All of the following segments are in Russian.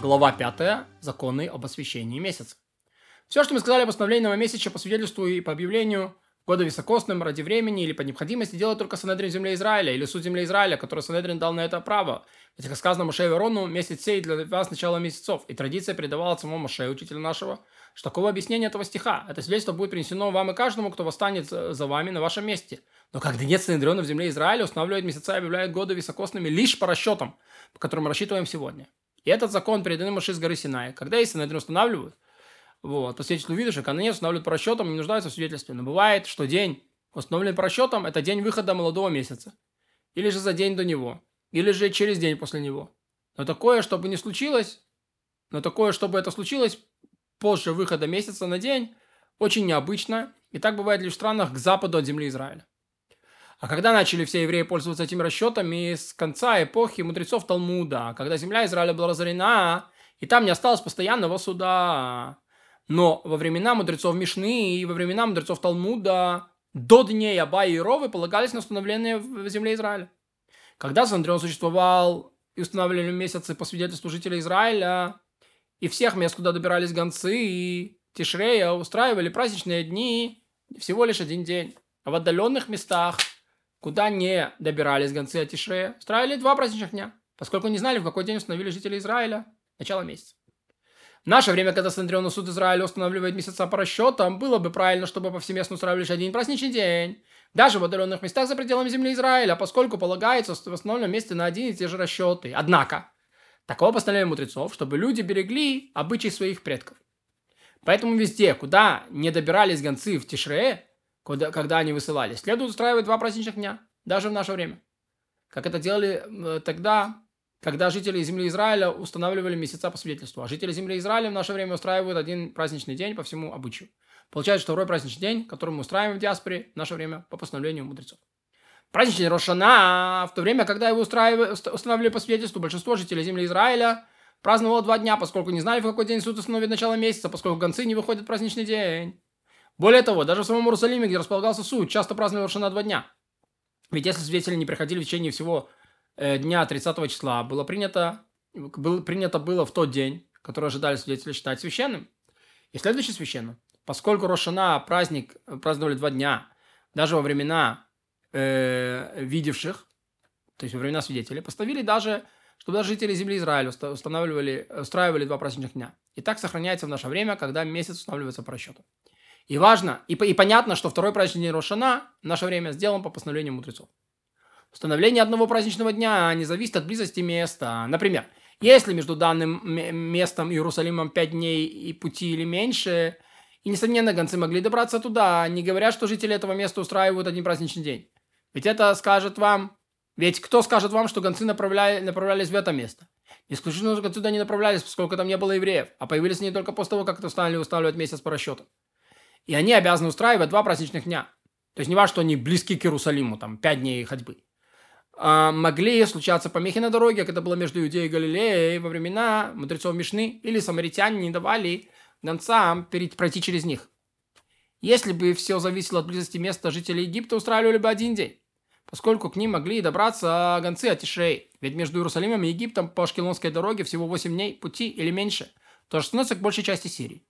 глава 5, законы об освящении месяца. Все, что мы сказали об установлении новомесяча по свидетельству и по объявлению года високосным ради времени или по необходимости делать только Санедрин земли Израиля или суд земли Израиля, который Санедрин дал на это право. Ведь, как сказано Моше Верону, месяц сей для вас начало месяцев. И традиция передавала самому Моше, учителю нашего, что такого объяснения этого стиха. Это свидетельство будет принесено вам и каждому, кто восстанет за вами на вашем месте. Но когда нет Санедрина в земле Израиля, устанавливает месяца и объявляет годы високосными лишь по расчетам, по которым рассчитываем сегодня. И этот закон передан Моше с горы Синай. Когда есть Санедрин устанавливают, вот, по свидетельству видишь, когда не устанавливают по расчетам, не нуждаются в свидетельстве. Но бывает, что день, установленный по расчетам, это день выхода молодого месяца. Или же за день до него. Или же через день после него. Но такое, чтобы не случилось, но такое, чтобы это случилось позже выхода месяца на день, очень необычно. И так бывает лишь в странах к западу от земли Израиля. А когда начали все евреи пользоваться этими расчетами с конца эпохи мудрецов Талмуда, когда земля Израиля была разорена, и там не осталось постоянного суда, но во времена мудрецов Мишны и во времена мудрецов Талмуда до дней Абая и Ровы полагались на установление в земле Израиля. Когда Сандрион существовал и устанавливали месяцы по свидетельству жителей Израиля, и всех мест, куда добирались гонцы и Тишрея, устраивали праздничные дни всего лишь один день. А в отдаленных местах, куда не добирались гонцы от Тишрея, устраивали два праздничных дня, поскольку не знали, в какой день установили жители Израиля начало месяца. В наше время, когда Сандрион суд Израиля устанавливает месяца по расчетам, было бы правильно, чтобы повсеместно устраивали лишь один праздничный день. Даже в отдаленных местах за пределами земли Израиля, поскольку полагается в основном месте на один и те же расчеты. Однако, такого постановления мудрецов, чтобы люди берегли обычаи своих предков. Поэтому везде, куда не добирались гонцы в Тишре, куда, когда они высылались, следует устраивать два праздничных дня, даже в наше время. Как это делали э, тогда когда жители земли Израиля устанавливали месяца по свидетельству. А жители земли Израиля в наше время устраивают один праздничный день по всему обычаю. Получается, что второй праздничный день, который мы устраиваем в диаспоре в наше время по постановлению мудрецов. Праздничный Рошана, в то время, когда его устраивали, устанавливали по свидетельству, большинство жителей земли Израиля праздновало два дня, поскольку не знали, в какой день суд установит начало месяца, поскольку гонцы не выходят в праздничный день. Более того, даже в самом Иерусалиме, где располагался суд, часто праздновали Рошана два дня. Ведь если свидетели не приходили в течение всего Э, дня 30 числа было принято, было, принято было в тот день, который ожидали свидетели считать священным, и следующий священным. Поскольку Рошана праздник э, праздновали два дня, даже во времена э, видевших, то есть во времена свидетелей, поставили даже, чтобы даже жители земли Израиля устанавливали, устраивали два праздничных дня. И так сохраняется в наше время, когда месяц устанавливается по расчету. И важно, и, и понятно, что второй праздничный день Рошана в наше время сделан по постановлению мудрецов. Установление одного праздничного дня не зависит от близости места. Например, если между данным местом и Иерусалимом 5 дней и пути или меньше, и, несомненно, гонцы могли добраться туда, не говоря, что жители этого места устраивают один праздничный день. Ведь это скажет вам... Ведь кто скажет вам, что гонцы направляли, направлялись в это место? Не исключено, что гонцы туда не направлялись, поскольку там не было евреев, а появились они только после того, как это стали устанавливать месяц по расчету. И они обязаны устраивать два праздничных дня. То есть не важно, что они близки к Иерусалиму, там, пять дней ходьбы а, могли случаться помехи на дороге, когда было между Иудеей и Галилеей во времена мудрецов Мишны, или самаритяне не давали гонцам пройти через них. Если бы все зависело от близости места, жители Египта устраивали бы один день, поскольку к ним могли добраться гонцы от Ишей. Ведь между Иерусалимом и Египтом по Ашкелонской дороге всего 8 дней пути или меньше, то же становится к большей части Сирии.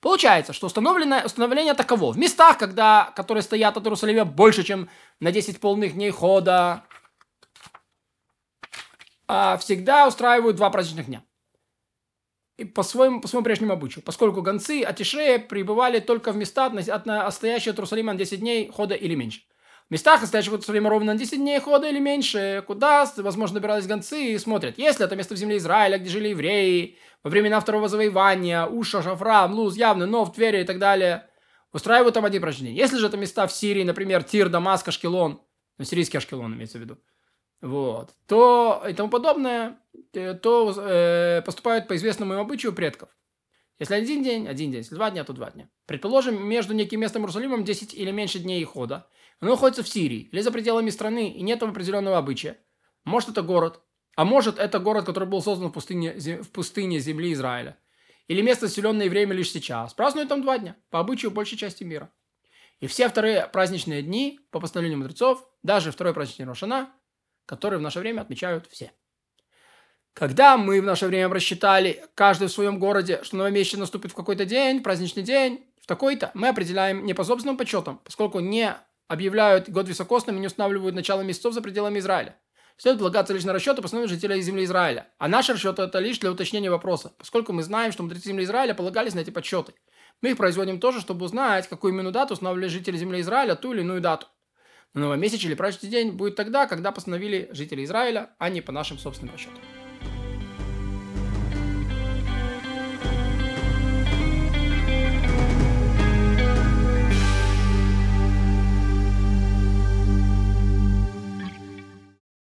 Получается, что установлено, установление таково. В местах, когда, которые стоят от Иерусалима больше, чем на 10 полных дней хода, а, всегда устраивают два праздничных дня. И по своему, по своему прежнему обычаю. Поскольку гонцы от Ишея прибывали только в места, отстоящие от Иерусалима на 10 дней хода или меньше. В местах, отстоящих от Иерусалима ровно на 10 дней хода или меньше, куда, возможно, добирались гонцы и смотрят. Если это место в земле Израиля, где жили евреи, во времена второго завоевания, Уша, Шафра, Млуз, Явно, Нов, Твери и так далее, устраивают там один праздник. Если же это места в Сирии, например, Тир, Дамаск, Ашкелон, ну, сирийский Ашкелон имеется в виду, вот, то и тому подобное, э, то э, поступают по известному им обычаю предков. Если один день, один день. Если два дня, то два дня. Предположим, между неким местом Иерусалимом 10 или меньше дней хода. Оно находится в Сирии или за пределами страны, и нет определенного обычая. Может, это город. А может, это город, который был создан в пустыне, в пустыне земли Израиля. Или место, населенное время лишь сейчас. Празднуют там два дня, по обычаю большей части мира. И все вторые праздничные дни, по постановлению мудрецов, даже второй праздничный Рошана, которые в наше время отмечают все. Когда мы в наше время рассчитали, каждый в своем городе, что новомесячие наступит в какой-то день, праздничный день, в такой-то, мы определяем не по собственным подсчетам, поскольку не объявляют год високосным и не устанавливают начало месяцев за пределами Израиля. Следует полагаться лишь на расчеты постановленных жителей земли Израиля. А наши расчеты это лишь для уточнения вопроса, поскольку мы знаем, что мудрецы земли Израиля полагались на эти подсчеты. Мы их производим тоже, чтобы узнать, какую именно дату устанавливали жители земли Израиля ту или иную дату. Но новомесячный или праздничный день будет тогда, когда постановили жители Израиля, а не по нашим собственным расчетам.